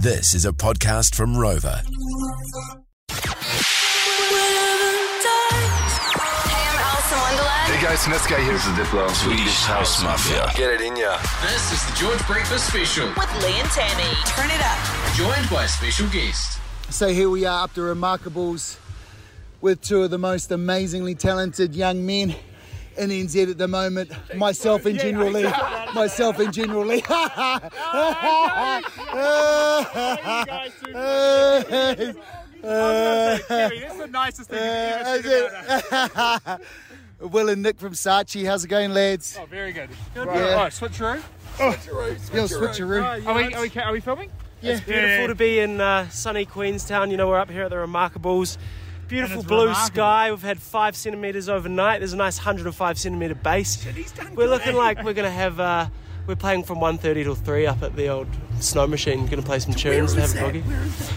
This is a podcast from Rover. Hey, I'm Alison Wonderland. Hey guys, Niska here. This is Diplo. Swedish House Mafia. Get it in ya. This is the George Breakfast Special, With Lee and Tammy. Turn it up. joined by a special guest. So here we are up to Remarkables with two of the most amazingly talented young men in NZ at the moment. Myself and General Lee. Myself and General Lee. That's the nicest thing you've Will and Nick from Sachi. How's it going, lads? Oh, very good. Yeah. Right, switcheroo. Yo, switcheroo. Are we, are we, are we filming? Yeah. Beautiful to be in uh, sunny Queenstown. You know, we're up here at the Remarkables. Beautiful blue remarkable. sky. We've had five centimetres overnight. There's a nice 105 centimetre base. We're looking like we're going to have. Uh, we're playing from 1.30 till 3 up at the old snow machine. Going to play some tunes and have a boogie.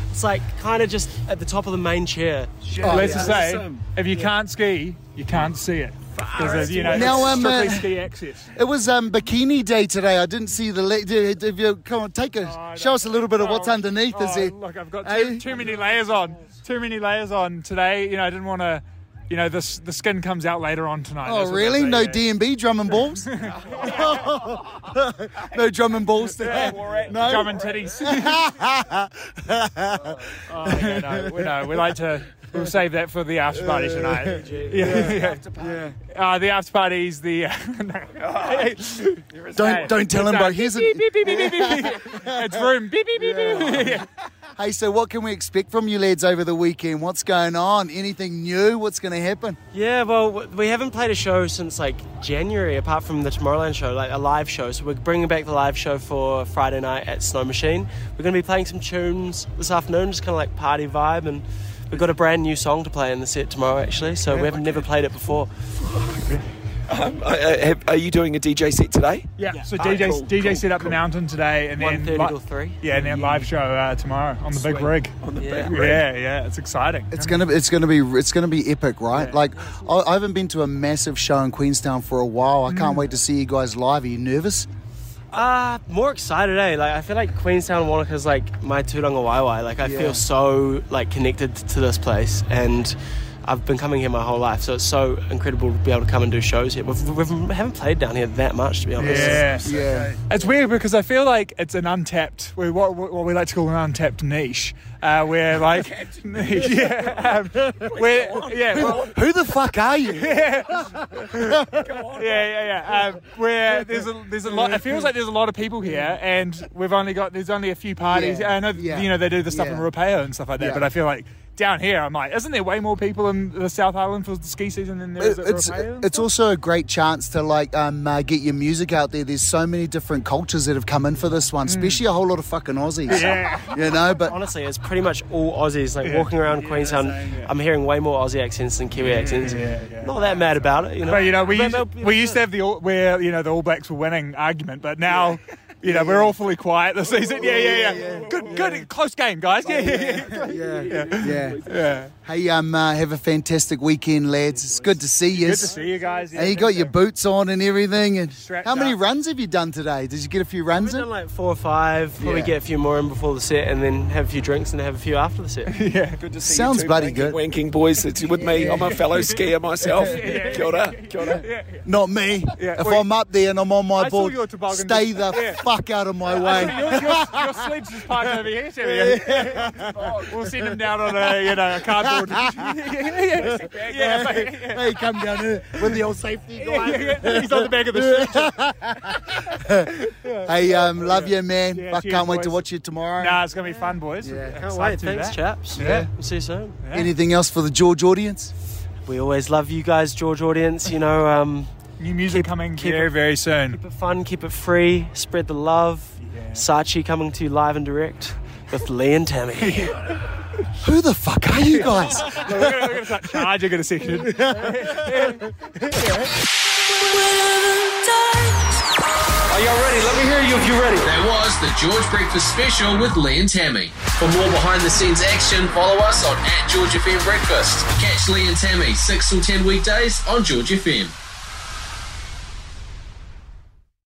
It's like kind of just at the top of the main chair. Let's just say, if you can't ski, you can't see it. Because, you know, Now, it's um, strictly uh, ski access. It was um, bikini day today. I didn't see the. Le- did- if you come on, take a Oh, show us a little bit of what's Oh, underneath. oh, is it? Look, I've got Hey? too, too many layers on. Too many layers on today. You know, I didn't want to. You know, this the skin comes out later on tonight. Oh That's what they really? say, No yeah. DMB drum and balls? no drum and balls today. No. Drum and titties. oh, yeah, no, we, no, we like to. We'll save that for the after party tonight. Yeah, yeah. yeah. Uh, the after party's the. Don't don't tell him, bro. Here's beep. It's room. Beep, beep, beep, beep. Hey, so what can we expect from you lads over the weekend? What's going on? Anything new? What's going to happen? Yeah, well, we haven't played a show since like January, apart from the Tomorrowland show, like a live show. So we're bringing back the live show for Friday night at Snow Machine. We're going to be playing some tunes this afternoon, just kind of like party vibe, and we've got a brand new song to play in the set tomorrow, actually. So we haven't never played it before. Oh, Um, uh, uh, are you doing a DJ set today? Yeah, so Ah, DJ, cool, DJ cool, set up the mountain today and then. 1.30 li- till 3. Yeah, and then live show uh, tomorrow on the big rig. On the Yeah. big rig. Yeah, yeah, it's exciting. It's gonna it's gonna be it's gonna be epic, right? Like I, I haven't been to a massive show in Queenstown for a while. I Mm. can't wait to see you guys live. Are you nervous? Uh, more excited, eh? Like, I feel like Queenstown Wanaka's like my tūrangawaewae. Like, I Yeah. feel so, like, connected to this place. And I've been coming here my whole life. So it's so incredible to be able to come and do shows here. We've, we've, we haven't played down here that much, to be honest. Yeah. Yeah. It's weird because I feel like it's an untapped, what, what we like to call an untapped niche, uh, where like, yeah, um, where, yeah, well, Who the fuck are you? yeah, yeah, yeah. Um, where there's a there's a lot. It feels like there's a lot of people here, and we've only got there's only a few parties. Yeah, I know yeah, you know they do the stuff yeah. in Ruapehu and stuff like that, Yeah. but I feel like down here I'm like, isn't there way more people in the South Island for the ski season than there is at It's Ruapehu? and it's also a great chance to like um, uh, get your music out there. There's so many different cultures that have come in for this one, especially a whole lot of fucking Aussies. Mm. Yeah. You know, but Honestly, it's pretty much all Aussies. Like, Yeah. walking around Yeah, Queenstown, same, yeah. I'm hearing way more Aussie accents than Kiwi accents. yeah, yeah. Not that mad about it, you know. But you know, we But used, they'll- we used to have the all- where you know the All Blacks were winning argument, but now. You know, we're awfully quiet this season. Yeah, yeah, yeah. Good, good, close game, guys. Yeah, yeah, yeah. yeah, yeah. yeah. Hey, um, uh, have a fantastic weekend, lads. It's good to see you. Good to see you guys. And you got your boots on and everything. And Strapped how many up. runs have you done today? Did you get a few runs We've done like four or five. Probably Yeah. get a few more in before the set, and then have a few drinks and have a few after the set. yeah. Good to see Sounds you two bloody wanking, good. Wanking boys, it's with me. I'm a fellow skier myself. Kia ora, kia ora. Not me. Yeah, If well, I'm up there and I'm on my I board, stay the yeah. Fuck out of my your, way. your, your sledge is parked over here, Terry. We'll send him down on a you know a cardboard. yeah, yeah, yeah, hey, come down here with the old safety guy. yeah. He's on the back of the sledge. Hey, um, love you, man. Yeah, I cheers, can't wait to watch you tomorrow. Nah, it's gonna be fun, boys. Yeah. Can't wait. Thanks, that. chaps. Yeah. We'll see you soon. Anything else for the George audience? We always love you guys, George audience. You know, um, New music Keep- coming keep very, it- very soon. keep it fun, keep it free, spread the love. Yeah. Sachi coming to you live and direct with Lee and Tammy. Who the fuck are you guys? we're, gonna, we're gonna start charging in a second. Are y'all ready? Let me hear you if you're ready. That was the George Breakfast Special with Lee and Tammy. For more behind the scenes action, follow us on at George FM Breakfast. Catch Lee and Tammy 6 till 10 weekdays on George FM.